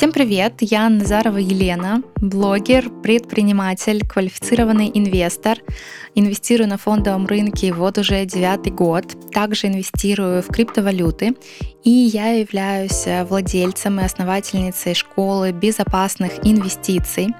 Всем привет! Я Назарова Елена, блогер, предприниматель, квалифицированный инвестор. Инвестирую на фондовом рынке вот уже девятый год. Также инвестирую в криптовалюты. И я являюсь владельцем и основательницей школы безопасных инвестиций.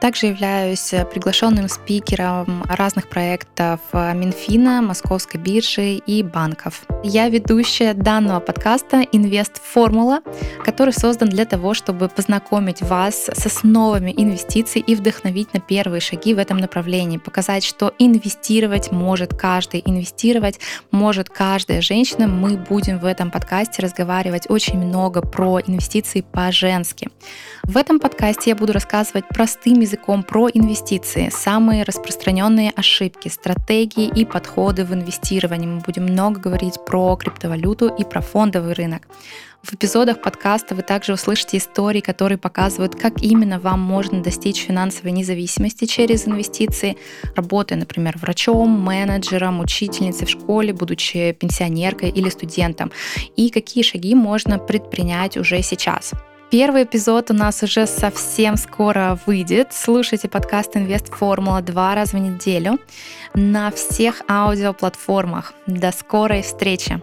Также являюсь приглашенным спикером разных проектов Минфина, Московской биржи и банков. Я ведущая данного подкаста «Инвест Формула», который создан для того, чтобы познакомить вас с основами инвестиций и вдохновить на первые шаги в этом направлении, показать, что инвестировать может каждый, инвестировать может каждая женщина. Мы будем в этом подкасте разговаривать очень много про инвестиции по-женски. В этом подкасте я буду рассказывать простым языком про инвестиции, самые распространенные ошибки, стратегии и подходы в инвестировании. Мы будем много говорить про криптовалюту и про фондовый рынок. В эпизодах подкаста вы также услышите истории, которые показывают, как именно вам можно достичь финансовой независимости через инвестиции, работая, например, врачом, менеджером, учительницей в школе, будучи пенсионеркой или студентом, и какие шаги можно предпринять уже сейчас. Первый эпизод у нас уже совсем скоро выйдет. Слушайте подкаст «Инвест Формула» два раза в неделю на всех аудиоплатформах. До скорой встречи!